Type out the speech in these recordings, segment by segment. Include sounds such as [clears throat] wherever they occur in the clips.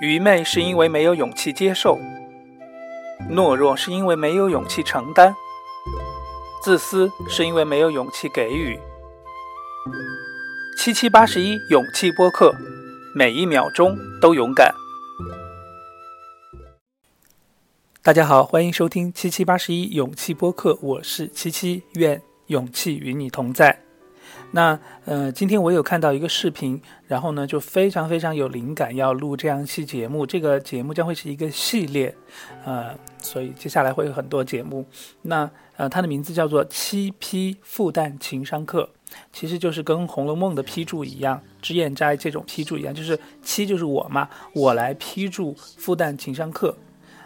愚昧是因为没有勇气接受，懦弱是因为没有勇气承担，自私是因为没有勇气给予。七七八十一勇气播客，每一秒钟都勇敢。大家好，欢迎收听七七八十一勇气播客，我是七七，愿勇气与你同在。那呃，今天我有看到一个视频，然后呢就非常非常有灵感，要录这样一期节目。这个节目将会是一个系列，呃，所以接下来会有很多节目。那呃，它的名字叫做《七批复旦情商课》，其实就是跟《红楼梦》的批注一样，脂砚斋这种批注一样，就是七就是我嘛，我来批注复旦情商课，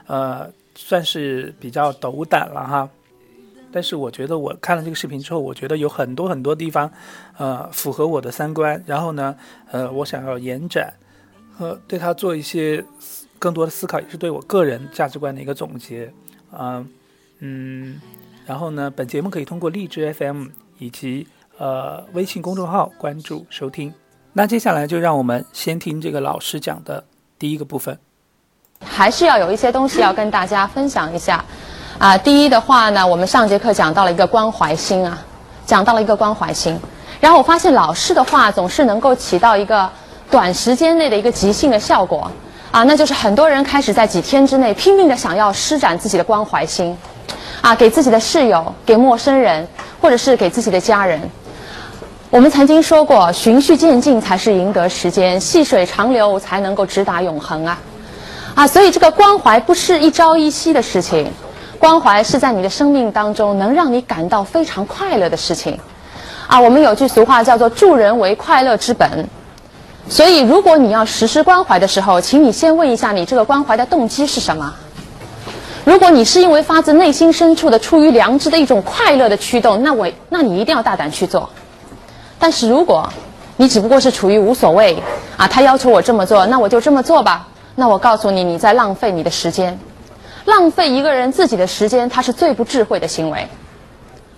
呃，算是比较斗胆了哈。但是我觉得我看了这个视频之后，我觉得有很多很多地方，呃，符合我的三观。然后呢，呃，我想要延展和对他做一些更多的思考，也是对我个人价值观的一个总结。嗯嗯，然后呢，本节目可以通过荔枝 FM 以及呃微信公众号关注收听。那接下来就让我们先听这个老师讲的第一个部分。还是要有一些东西要跟大家分享一下。啊，第一的话呢，我们上节课讲到了一个关怀心啊，讲到了一个关怀心。然后我发现老师的话总是能够起到一个短时间内的一个即兴的效果啊，那就是很多人开始在几天之内拼命的想要施展自己的关怀心，啊，给自己的室友、给陌生人，或者是给自己的家人。我们曾经说过，循序渐进才是赢得时间，细水长流才能够直达永恒啊，啊，所以这个关怀不是一朝一夕的事情。关怀是在你的生命当中能让你感到非常快乐的事情，啊，我们有句俗话叫做“助人为快乐之本”，所以如果你要实施关怀的时候，请你先问一下你这个关怀的动机是什么。如果你是因为发自内心深处的出于良知的一种快乐的驱动，那我那你一定要大胆去做。但是如果你只不过是处于无所谓，啊，他要求我这么做，那我就这么做吧，那我告诉你，你在浪费你的时间。浪费一个人自己的时间，他是最不智慧的行为。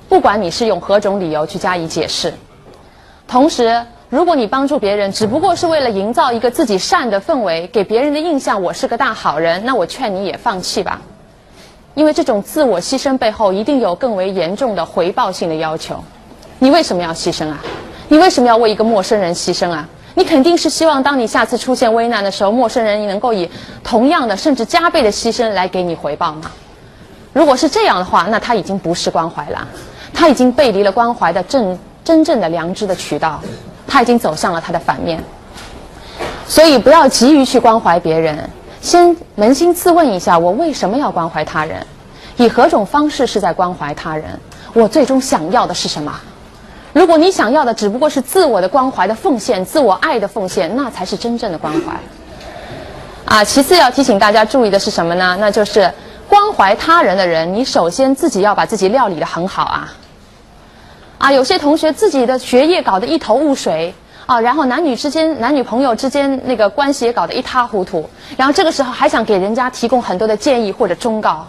不管你是用何种理由去加以解释，同时，如果你帮助别人只不过是为了营造一个自己善的氛围，给别人的印象我是个大好人，那我劝你也放弃吧。因为这种自我牺牲背后一定有更为严重的回报性的要求。你为什么要牺牲啊？你为什么要为一个陌生人牺牲啊？你肯定是希望，当你下次出现危难的时候，陌生人你能够以同样的甚至加倍的牺牲来给你回报吗？如果是这样的话，那他已经不是关怀了，他已经背离了关怀的正真正的良知的渠道，他已经走向了他的反面。所以不要急于去关怀别人，先扪心自问一下：我为什么要关怀他人？以何种方式是在关怀他人？我最终想要的是什么？如果你想要的只不过是自我的关怀的奉献、自我爱的奉献，那才是真正的关怀。啊，其次要提醒大家注意的是什么呢？那就是关怀他人的人，你首先自己要把自己料理的很好啊。啊，有些同学自己的学业搞得一头雾水啊，然后男女之间、男女朋友之间那个关系也搞得一塌糊涂，然后这个时候还想给人家提供很多的建议或者忠告。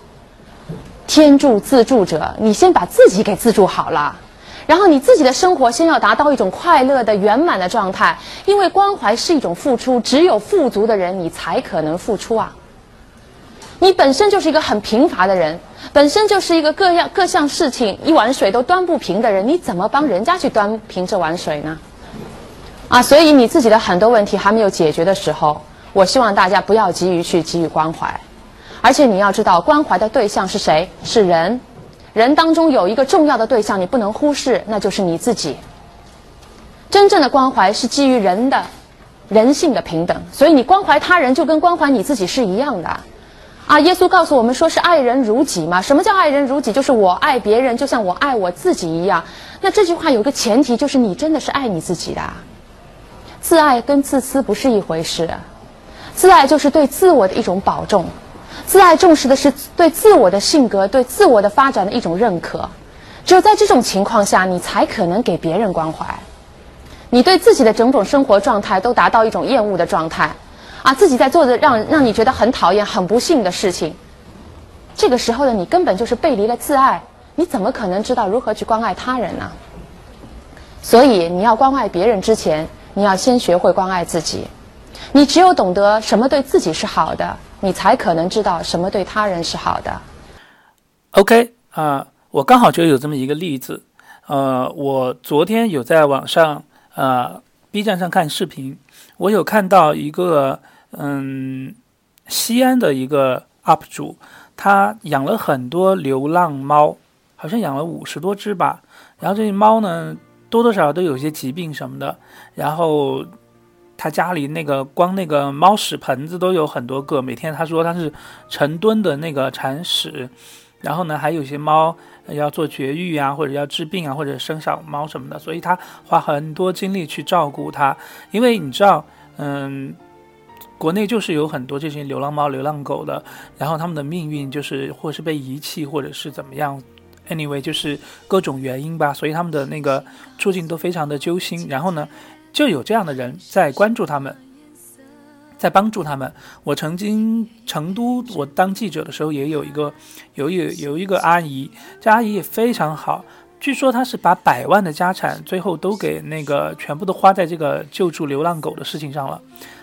天助自助者，你先把自己给自助好了。然后你自己的生活先要达到一种快乐的圆满的状态，因为关怀是一种付出，只有富足的人你才可能付出啊。你本身就是一个很贫乏的人，本身就是一个各样各项事情一碗水都端不平的人，你怎么帮人家去端平这碗水呢？啊，所以你自己的很多问题还没有解决的时候，我希望大家不要急于去给予关怀，而且你要知道关怀的对象是谁，是人。人当中有一个重要的对象，你不能忽视，那就是你自己。真正的关怀是基于人的人性的平等，所以你关怀他人就跟关怀你自己是一样的。啊，耶稣告诉我们说是爱人如己嘛？什么叫爱人如己？就是我爱别人就像我爱我自己一样。那这句话有个前提，就是你真的是爱你自己的。自爱跟自私不是一回事，自爱就是对自我的一种保重。自爱重视的是对自我的性格、对自我的发展的一种认可。只有在这种情况下，你才可能给别人关怀。你对自己的种种生活状态都达到一种厌恶的状态，啊，自己在做的让让你觉得很讨厌、很不幸的事情。这个时候的你根本就是背离了自爱，你怎么可能知道如何去关爱他人呢？所以，你要关爱别人之前，你要先学会关爱自己。你只有懂得什么对自己是好的，你才可能知道什么对他人是好的。OK 啊，我刚好就有这么一个例子。呃，我昨天有在网上呃 B 站上看视频，我有看到一个嗯西安的一个 UP 主，他养了很多流浪猫，好像养了五十多只吧。然后这些猫呢，多多少少都有些疾病什么的。然后他家里那个光那个猫屎盆子都有很多个，每天他说他是成吨的那个铲屎。然后呢，还有些猫要做绝育啊，或者要治病啊，或者生小猫什么的，所以他花很多精力去照顾它。因为你知道，嗯，国内就是有很多这些流浪猫、流浪狗的，然后他们的命运就是或是被遗弃，或者是怎么样，anyway 就是各种原因吧，所以他们的那个处境都非常的揪心。然后呢，就有这样的人在关注他们。在帮助他们。我曾经成都，我当记者的时候也有一个，有有有一个阿姨，这阿姨也非常好。据说她是把百万的家产最后都给那个全部都花在这个救助流浪狗的事情上了。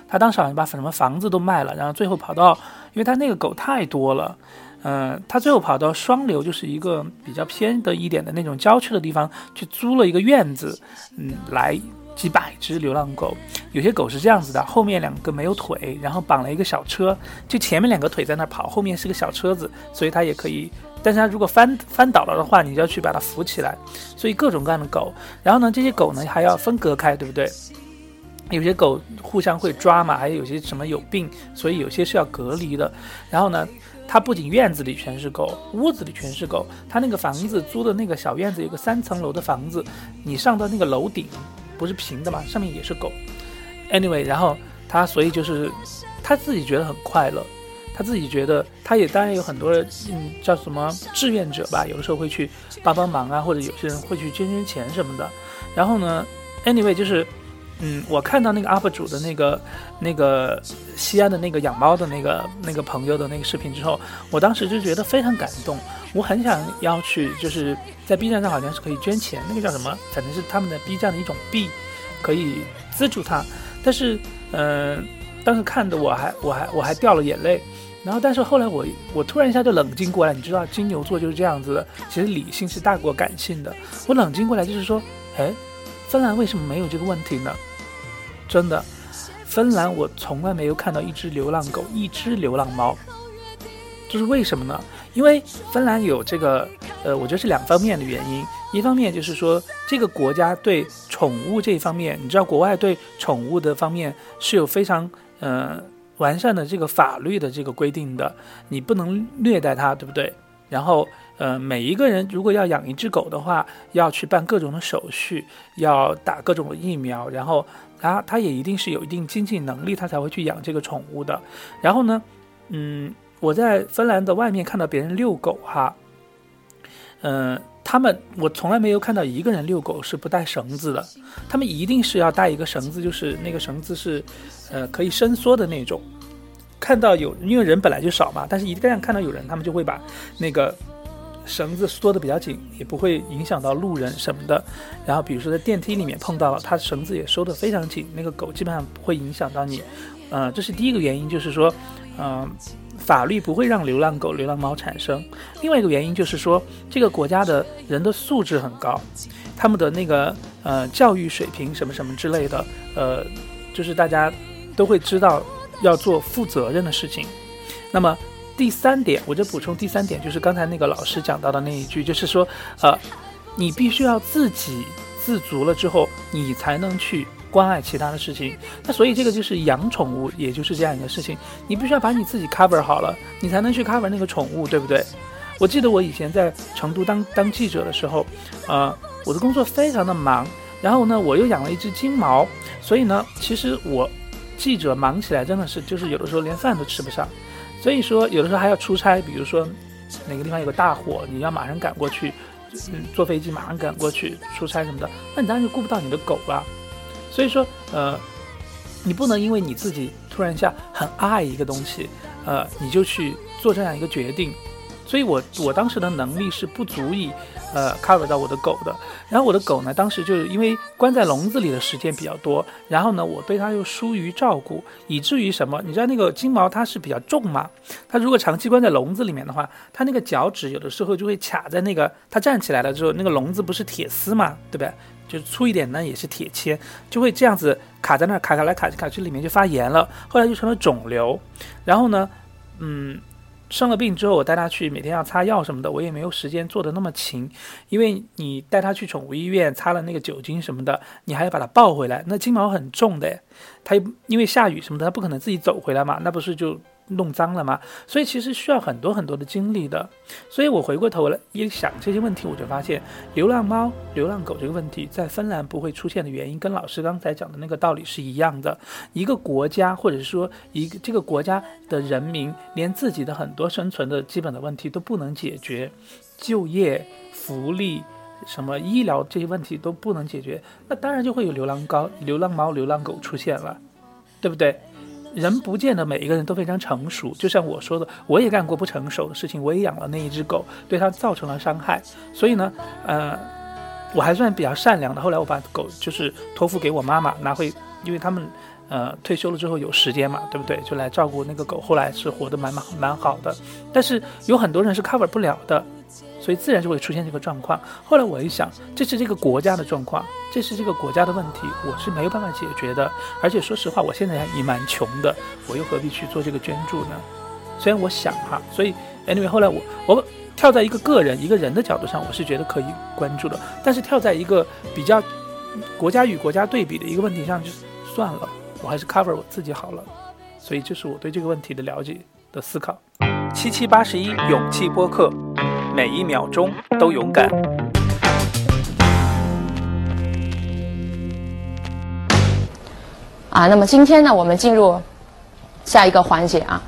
她当时好像把什么房子都卖了，然后最后跑到，因为她那个狗太多了，嗯，她最后跑到双流，就是一个比较偏的一点的那种郊区的地方，去租了一个院子，嗯，来。几百只流浪狗，有些狗是这样子的，后面两个没有腿，然后绑了一个小车，就前面两个腿在那跑，后面是个小车子，所以它也可以。但是它如果翻翻倒了的话，你就要去把它扶起来。所以各种各样的狗，然后呢，这些狗呢还要分隔开，对不对？有些狗互相会抓嘛，还有些什么有病，所以有些是要隔离的。然后呢，它不仅院子里全是狗，屋子里全是狗。它那个房子租的那个小院子有个三层楼的房子，你上到那个楼顶。不是平的嘛，上面也是狗。Anyway，然后他所以就是他自己觉得很快乐，他自己觉得他也当然有很多嗯叫什么志愿者吧，有的时候会去帮帮忙啊，或者有些人会去捐捐钱什么的。然后呢，Anyway 就是嗯，我看到那个 UP 主的那个那个西安的那个养猫的那个那个朋友的那个视频之后，我当时就觉得非常感动。我很想要去，就是在 B 站上好像是可以捐钱，那个叫什么？反正是他们的 B 站的一种币，可以资助他。但是，嗯，当时看的我还我还我还掉了眼泪。然后，但是后来我我突然一下就冷静过来，你知道金牛座就是这样子的，其实理性是大过感性的。我冷静过来就是说，哎，芬兰为什么没有这个问题呢？真的，芬兰我从来没有看到一只流浪狗，一只流浪猫，这是为什么呢？因为芬兰有这个，呃，我觉得是两方面的原因。一方面就是说，这个国家对宠物这一方面，你知道，国外对宠物的方面是有非常呃完善的这个法律的这个规定的，你不能虐待它，对不对？然后，呃，每一个人如果要养一只狗的话，要去办各种的手续，要打各种的疫苗，然后他他也一定是有一定经济能力，他才会去养这个宠物的。然后呢，嗯。我在芬兰的外面看到别人遛狗哈，嗯，他们我从来没有看到一个人遛狗是不带绳子的，他们一定是要带一个绳子，就是那个绳子是，呃，可以伸缩的那种。看到有，因为人本来就少嘛，但是一旦看到有人，他们就会把那个绳子缩的比较紧，也不会影响到路人什么的。然后比如说在电梯里面碰到了，它绳子也收的非常紧，那个狗基本上不会影响到你。呃，这是第一个原因，就是说，嗯。法律不会让流浪狗、流浪猫产生。另外一个原因就是说，这个国家的人的素质很高，他们的那个呃教育水平什么什么之类的，呃，就是大家都会知道要做负责任的事情。那么第三点，我就补充第三点，就是刚才那个老师讲到的那一句，就是说，呃，你必须要自给自足了之后，你才能去。关爱其他的事情，那所以这个就是养宠物，也就是这样一个事情。你必须要把你自己 cover 好了，你才能去 cover 那个宠物，对不对？我记得我以前在成都当当记者的时候，呃，我的工作非常的忙，然后呢，我又养了一只金毛，所以呢，其实我记者忙起来真的是就是有的时候连饭都吃不上，所以说有的时候还要出差，比如说哪个地方有个大火，你要马上赶过去，坐飞机马上赶过去出差什么的，那你当然就顾不到你的狗了。所以说，呃，你不能因为你自己突然一下很爱一个东西，呃，你就去做这样一个决定，所以我我当时的能力是不足以，呃，cover 到我的狗的。然后我的狗呢，当时就是因为关在笼子里的时间比较多，然后呢，我对它又疏于照顾，以至于什么？你知道那个金毛它是比较重嘛？它如果长期关在笼子里面的话，它那个脚趾有的时候就会卡在那个，它站起来了之后，那个笼子不是铁丝嘛，对不对？就是粗一点呢也是铁签，就会这样子卡在那儿，卡卡来卡去卡去，里面就发炎了，后来就成了肿瘤。然后呢，嗯。生了病之后，我带它去，每天要擦药什么的，我也没有时间做的那么勤，因为你带它去宠物医院擦了那个酒精什么的，你还要把它抱回来，那金毛很重的，它又因为下雨什么的，它不可能自己走回来嘛，那不是就。弄脏了吗？所以其实需要很多很多的精力的。所以我回过头来一想这些问题，我就发现流浪猫、流浪狗这个问题在芬兰不会出现的原因，跟老师刚才讲的那个道理是一样的。一个国家或者说一个这个国家的人民，连自己的很多生存的基本的问题都不能解决，就业、福利、什么医疗这些问题都不能解决，那当然就会有流浪高、流浪猫、流浪狗出现了，对不对？人不见得每一个人都非常成熟，就像我说的，我也干过不成熟的事情，我也养了那一只狗，对它造成了伤害。所以呢，呃，我还算比较善良的。后来我把狗就是托付给我妈妈，拿回，因为他们呃退休了之后有时间嘛，对不对？就来照顾那个狗。后来是活得蛮蛮蛮好的，但是有很多人是 cover 不了的。所以自然就会出现这个状况。后来我一想，这是这个国家的状况，这是这个国家的问题，我是没有办法解决的。而且说实话，我现在也蛮穷的，我又何必去做这个捐助呢？虽然我想哈，所以 anyway，后来我我跳在一个个人一个人的角度上，我是觉得可以关注的。但是跳在一个比较国家与国家对比的一个问题上，就算了，我还是 cover 我自己好了。所以这是我对这个问题的了解的思考。七七八十一勇气播客。每一秒钟都勇敢啊！那么今天呢，我们进入下一个环节啊。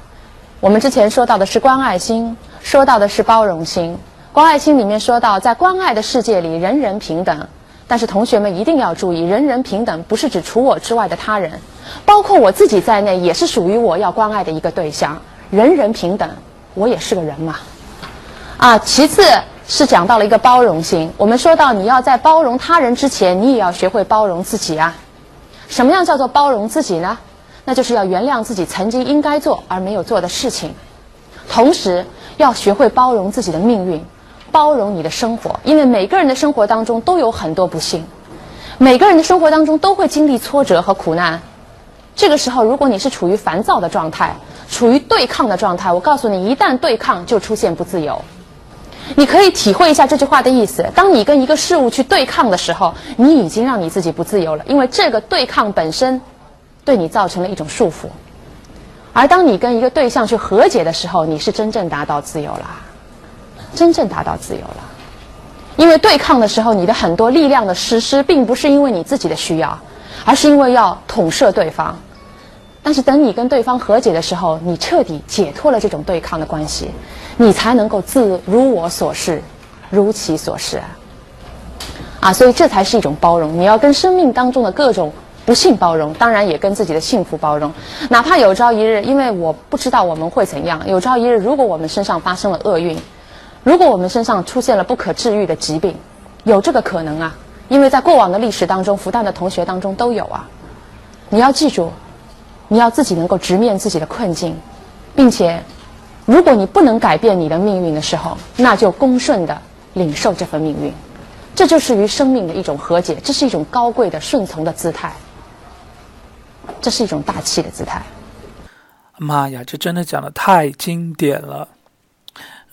我们之前说到的是关爱心，说到的是包容心。关爱心里面说到，在关爱的世界里，人人平等。但是同学们一定要注意，人人平等不是指除我之外的他人，包括我自己在内，也是属于我要关爱的一个对象。人人平等，我也是个人嘛。啊，其次是讲到了一个包容心。我们说到，你要在包容他人之前，你也要学会包容自己啊。什么样叫做包容自己呢？那就是要原谅自己曾经应该做而没有做的事情，同时要学会包容自己的命运，包容你的生活。因为每个人的生活当中都有很多不幸，每个人的生活当中都会经历挫折和苦难。这个时候，如果你是处于烦躁的状态，处于对抗的状态，我告诉你，一旦对抗，就出现不自由。你可以体会一下这句话的意思。当你跟一个事物去对抗的时候，你已经让你自己不自由了，因为这个对抗本身对你造成了一种束缚。而当你跟一个对象去和解的时候，你是真正达到自由了，真正达到自由了。因为对抗的时候，你的很多力量的实施，并不是因为你自己的需要，而是因为要统摄对方。但是等你跟对方和解的时候，你彻底解脱了这种对抗的关系。你才能够自如我所示，如其所示啊！啊，所以这才是一种包容。你要跟生命当中的各种不幸包容，当然也跟自己的幸福包容。哪怕有朝一日，因为我不知道我们会怎样。有朝一日，如果我们身上发生了厄运，如果我们身上出现了不可治愈的疾病，有这个可能啊！因为在过往的历史当中，复旦的同学当中都有啊。你要记住，你要自己能够直面自己的困境，并且。如果你不能改变你的命运的时候，那就恭顺的领受这份命运，这就是与生命的一种和解，这是一种高贵的顺从的姿态，这是一种大气的姿态。妈呀，这真的讲的太经典了。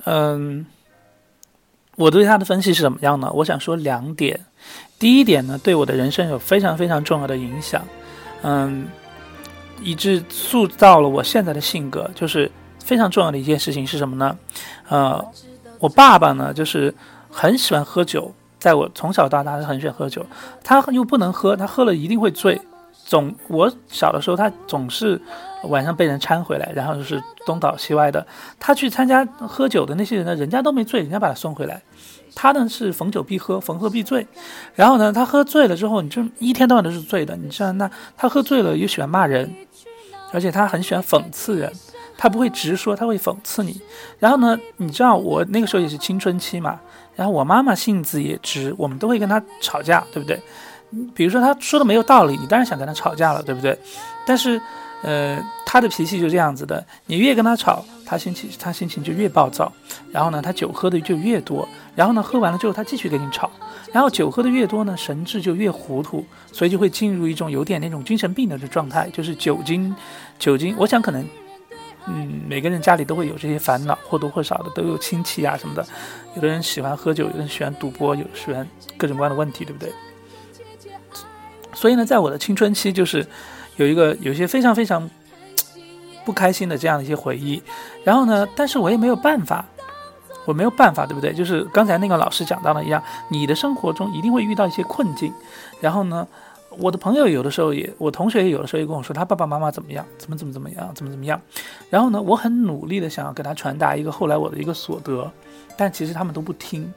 嗯，我对他的分析是怎么样呢？我想说两点。第一点呢，对我的人生有非常非常重要的影响，嗯，以致塑造了我现在的性格，就是。非常重要的一件事情是什么呢？呃，我爸爸呢，就是很喜欢喝酒，在我从小到大是很喜欢喝酒，他又不能喝，他喝了一定会醉。总我小的时候，他总是晚上被人搀回来，然后就是东倒西歪的。他去参加喝酒的那些人呢，人家都没醉，人家把他送回来，他呢是逢酒必喝，逢喝必醉。然后呢，他喝醉了之后，你就一天到晚都是醉的。你知道，那他喝醉了又喜欢骂人，而且他很喜欢讽刺人。他不会直说，他会讽刺你。然后呢，你知道我那个时候也是青春期嘛，然后我妈妈性子也直，我们都会跟他吵架，对不对？比如说他说的没有道理，你当然想跟他吵架了，对不对？但是，呃，他的脾气就这样子的，你越跟他吵，他心情他心情就越暴躁，然后呢，他酒喝的就越多，然后呢，喝完了之后他继续跟你吵，然后酒喝的越多呢，神志就越糊涂，所以就会进入一种有点那种精神病的状态，就是酒精，酒精，我想可能，嗯，每个人家里都会有这些烦恼，或多或少的都有亲戚啊什么的，有的人喜欢喝酒，有的人喜欢赌博，有的喜欢各种各样的问题，对不对？所以呢，在我的青春期，就是有一个有些非常非常不开心的这样的一些回忆。然后呢，但是我也没有办法，我没有办法，对不对？就是刚才那个老师讲到的一样，你的生活中一定会遇到一些困境。然后呢，我的朋友有的时候也，我同学也有的时候也跟我说，他爸爸妈妈怎么样，怎么怎么怎么样，怎么怎么样。然后呢，我很努力的想要给他传达一个后来我的一个所得，但其实他们都不听。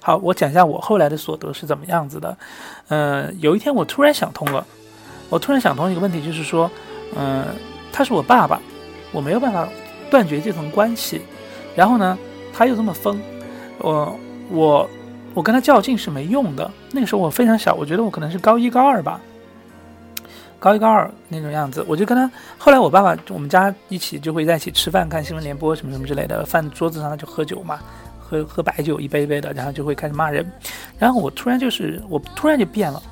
好，我讲一下我后来的所得是怎么样子的。嗯，有一天我突然想通了，我突然想通一个问题，就是说，嗯，他是我爸爸，我没有办法断绝这层关系。然后呢，他又这么疯，我我我跟他较劲是没用的。那个时候我非常小，我觉得我可能是高一高二吧，高一高二那种样子。我就跟他，后来我爸爸我们家一起就会在一起吃饭、看新闻联播什么什么之类的，饭桌子上就喝酒嘛。喝喝白酒一杯一杯的，然后就会开始骂人，然后我突然就是我突然就变了，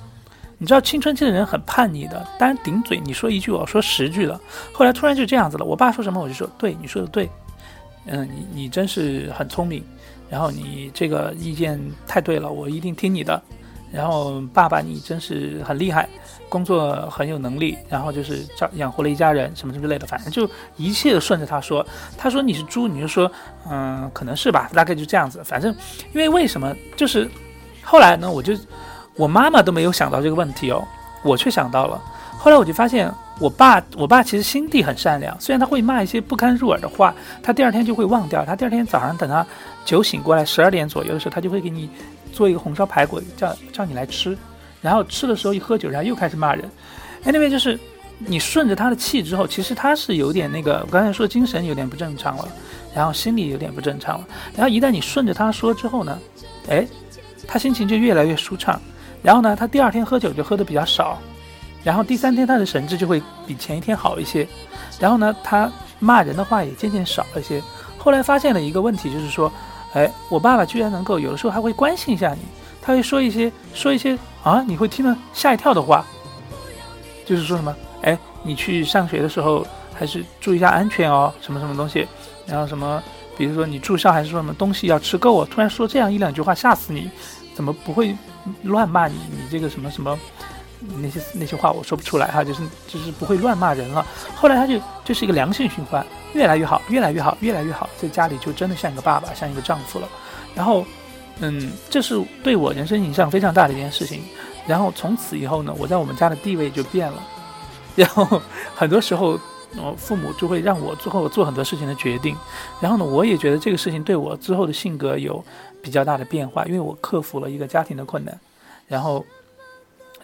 你知道青春期的人很叛逆的，当然顶嘴，你说一句我说十句了，后来突然就这样子了，我爸说什么我就说对，你说的对，嗯，你你真是很聪明，然后你这个意见太对了，我一定听你的。然后爸爸，你真是很厉害，工作很有能力，然后就是照养活了一家人，什么什么之类的，反正就一切顺着他说。他说你是猪，你就说，嗯，可能是吧，大概就这样子。反正因为为什么，就是后来呢，我就我妈妈都没有想到这个问题哦，我却想到了。后来我就发现，我爸，我爸其实心地很善良，虽然他会骂一些不堪入耳的话，他第二天就会忘掉。他第二天早上等他酒醒过来，十二点左右的时候，他就会给你。做一个红烧排骨，叫叫你来吃，然后吃的时候一喝酒，然后又开始骂人。Anyway，就是你顺着他的气之后，其实他是有点那个，我刚才说精神有点不正常了，然后心里有点不正常了。然后一旦你顺着他说之后呢，哎，他心情就越来越舒畅。然后呢，他第二天喝酒就喝的比较少，然后第三天他的神志就会比前一天好一些。然后呢，他骂人的话也渐渐少了一些。后来发现了一个问题，就是说。哎，我爸爸居然能够有的时候还会关心一下你，他会说一些说一些啊，你会听了吓一跳的话，就是说什么，哎，你去上学的时候还是注意一下安全哦，什么什么东西，然后什么，比如说你住校还是说什么东西要吃够哦，突然说这样一两句话吓死你，怎么不会乱骂你？你这个什么什么？那些那些话我说不出来哈，就是就是不会乱骂人了。后来他就就是一个良性循环，越来越好，越来越好，越来越好，在家里就真的像一个爸爸，像一个丈夫了。然后，嗯，这是对我人生影响非常大的一件事情。然后从此以后呢，我在我们家的地位就变了。然后很多时候，我父母就会让我最后做很多事情的决定。然后呢，我也觉得这个事情对我之后的性格有比较大的变化，因为我克服了一个家庭的困难。然后。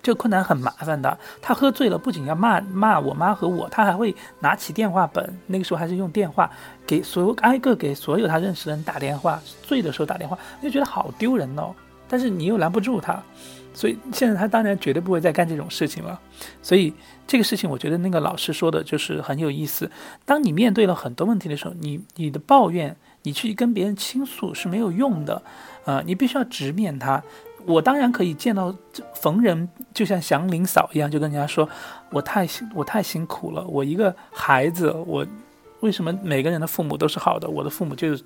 这个困难很麻烦的。他喝醉了，不仅要骂骂我妈和我，他还会拿起电话本，那个时候还是用电话，给所有挨个给所有他认识的人打电话。醉的时候打电话，就觉得好丢人哦。但是你又拦不住他，所以现在他当然绝对不会再干这种事情了。所以这个事情，我觉得那个老师说的就是很有意思。当你面对了很多问题的时候，你你的抱怨，你去跟别人倾诉是没有用的，呃，你必须要直面他。我当然可以见到逢人就像祥林嫂一样，就跟人家说，我太辛我太辛苦了，我一个孩子，我为什么每个人的父母都是好的，我的父母就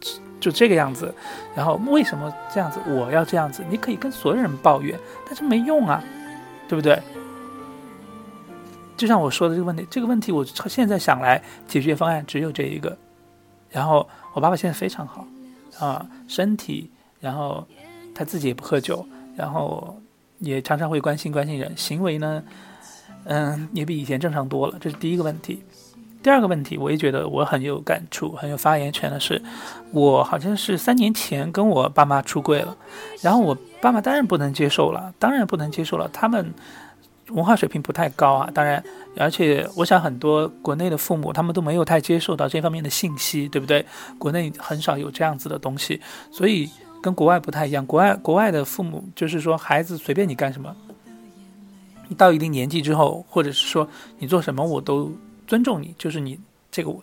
就这个样子，然后为什么这样子，我要这样子？你可以跟所有人抱怨，但是没用啊，对不对？就像我说的这个问题，这个问题我现在想来解决方案只有这一个，然后我爸爸现在非常好啊，身体，然后他自己也不喝酒。然后也常常会关心关心人，行为呢，嗯，也比以前正常多了。这是第一个问题。第二个问题，我也觉得我很有感触、很有发言权的是，我好像是三年前跟我爸妈出柜了，然后我爸妈当然不能接受了，当然不能接受了。他们文化水平不太高啊。当然，而且我想很多国内的父母他们都没有太接受到这方面的信息，对不对？国内很少有这样子的东西，所以跟国外不太一样。国外国外的父母就是说，孩子随便你干什么，你到一定年纪之后，或者是说你做什么，我都尊重你，就是你这个。我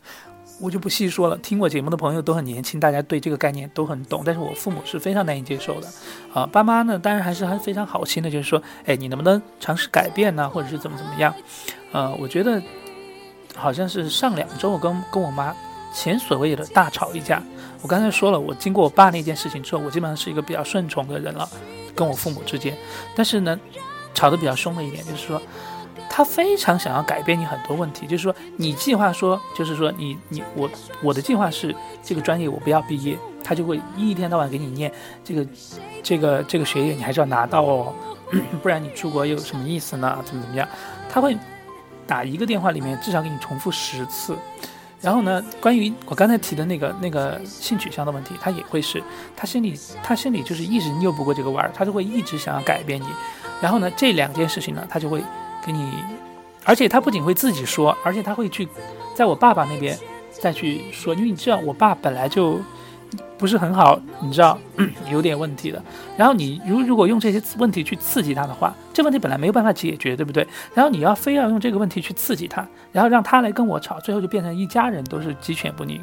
我就不细说了，听我节目的朋友都很年轻，大家对这个概念都很懂。但是我父母是非常难以接受的，啊，爸妈呢，当然还是还非常好心的，就是说，哎，你能不能尝试改变呢，或者是怎么怎么样？呃，我觉得好像是上两周我跟跟我妈前所未有的大吵一架。我刚才说了，我经过我爸那件事情之后，我基本上是一个比较顺从的人了，跟我父母之间。但是呢，吵得比较凶的一点就是说。他非常想要改变你很多问题，就是说，你计划说，就是说，你你我我的计划是这个专业我不要毕业，他就会一天到晚给你念这个这个这个学业你还是要拿到哦，[coughs] 不然你出国又有什么意思呢？怎么怎么样？他会打一个电话里面至少给你重复十次，然后呢，关于我刚才提的那个那个性取向的问题，他也会是，他心里他心里就是一直拗不过这个弯儿，他就会一直想要改变你，然后呢，这两件事情呢，他就会。给你，而且他不仅会自己说，而且他会去，在我爸爸那边再去说，因为你知道我爸本来就不是很好，你知道 [clears throat] 有点问题的。然后你如如果用这些问题去刺激他的话，这问题本来没有办法解决，对不对？然后你要非要用这个问题去刺激他，然后让他来跟我吵，最后就变成一家人都是鸡犬不宁。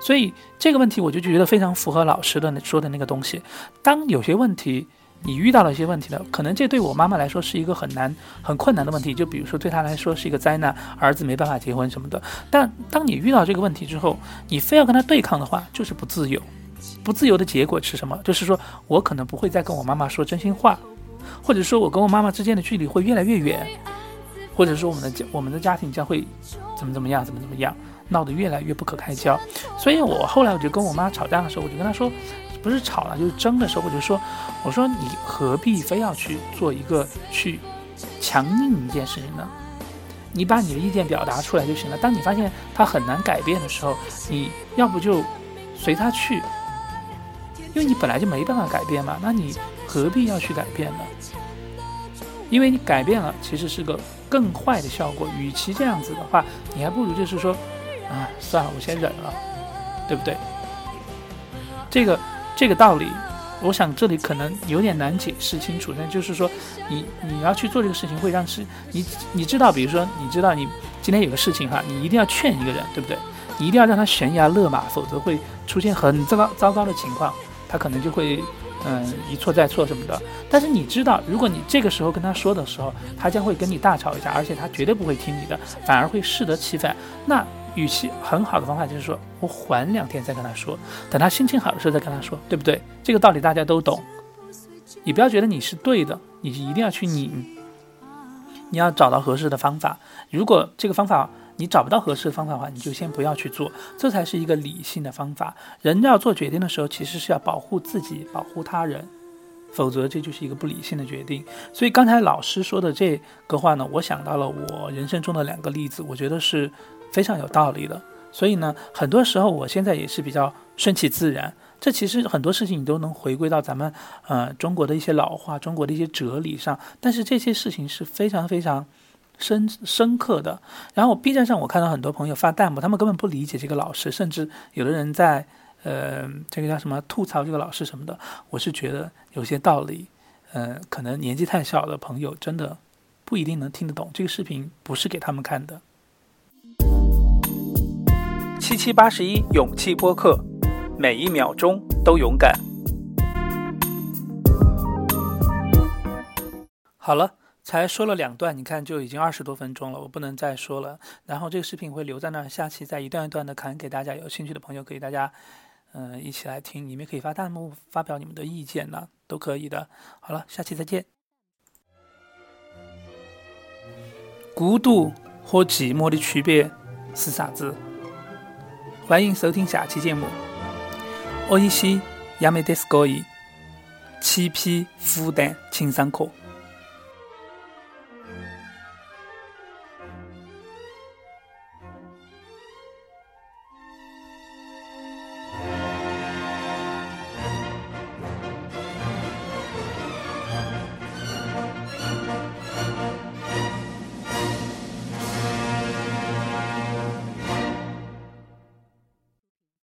所以这个问题我就觉得非常符合老师的说的那个东西。当有些问题。你遇到了一些问题了，可能这对我妈妈来说是一个很难、很困难的问题。就比如说，对她来说是一个灾难，儿子没办法结婚什么的。但当你遇到这个问题之后，你非要跟他对抗的话，就是不自由。不自由的结果是什么？就是说我可能不会再跟我妈妈说真心话，或者说我跟我妈妈之间的距离会越来越远，或者说我们的家、我们的家庭将会怎么怎么样、怎么怎么样，闹得越来越不可开交。所以我后来我就跟我妈吵架的时候，我就跟她说。不是吵了，就是争的时候，我就说，我说你何必非要去做一个去强硬一件事情呢？你把你的意见表达出来就行了。当你发现他很难改变的时候，你要不就随他去，因为你本来就没办法改变嘛。那你何必要去改变呢？因为你改变了，其实是个更坏的效果。与其这样子的话，你还不如就是说，啊，算了，我先忍了，对不对？这个。这个道理，我想这里可能有点难解释清楚。但就是说，你你要去做这个事情，会让事你你知道，比如说，你知道你今天有个事情哈，你一定要劝一个人，对不对？你一定要让他悬崖勒马，否则会出现很糟糕糟糕的情况，他可能就会嗯一错再错什么的。但是你知道，如果你这个时候跟他说的时候，他将会跟你大吵一架，而且他绝对不会听你的，反而会适得其反。那。语气很好的方法就是说，我缓两天再跟他说，等他心情好的时候再跟他说，对不对？这个道理大家都懂。你不要觉得你是对的，你一定要去拧，你要找到合适的方法。如果这个方法你找不到合适的方法的话，你就先不要去做，这才是一个理性的方法。人要做决定的时候，其实是要保护自己，保护他人，否则这就是一个不理性的决定。所以刚才老师说的这个话呢，我想到了我人生中的两个例子，我觉得是。非常有道理的，所以呢，很多时候我现在也是比较顺其自然。这其实很多事情你都能回归到咱们呃中国的一些老话、中国的一些哲理上，但是这些事情是非常非常深深刻的。然后 B 站上我看到很多朋友发弹幕，他们根本不理解这个老师，甚至有的人在呃这个叫什么吐槽这个老师什么的。我是觉得有些道理，呃，可能年纪太小的朋友真的不一定能听得懂。这个视频不是给他们看的。七七八十一勇气播客，每一秒钟都勇敢。好了，才说了两段，你看就已经二十多分钟了，我不能再说了。然后这个视频会留在那儿，下期再一段一段的看给大家。有兴趣的朋友可以大家嗯一起来听，你们可以发弹幕发表你们的意见呢，都可以的。好了，下期再见。孤独和寂寞的区别是啥子？欢迎收听下期节目。我依稀亚美迪斯高一七批复旦情商课。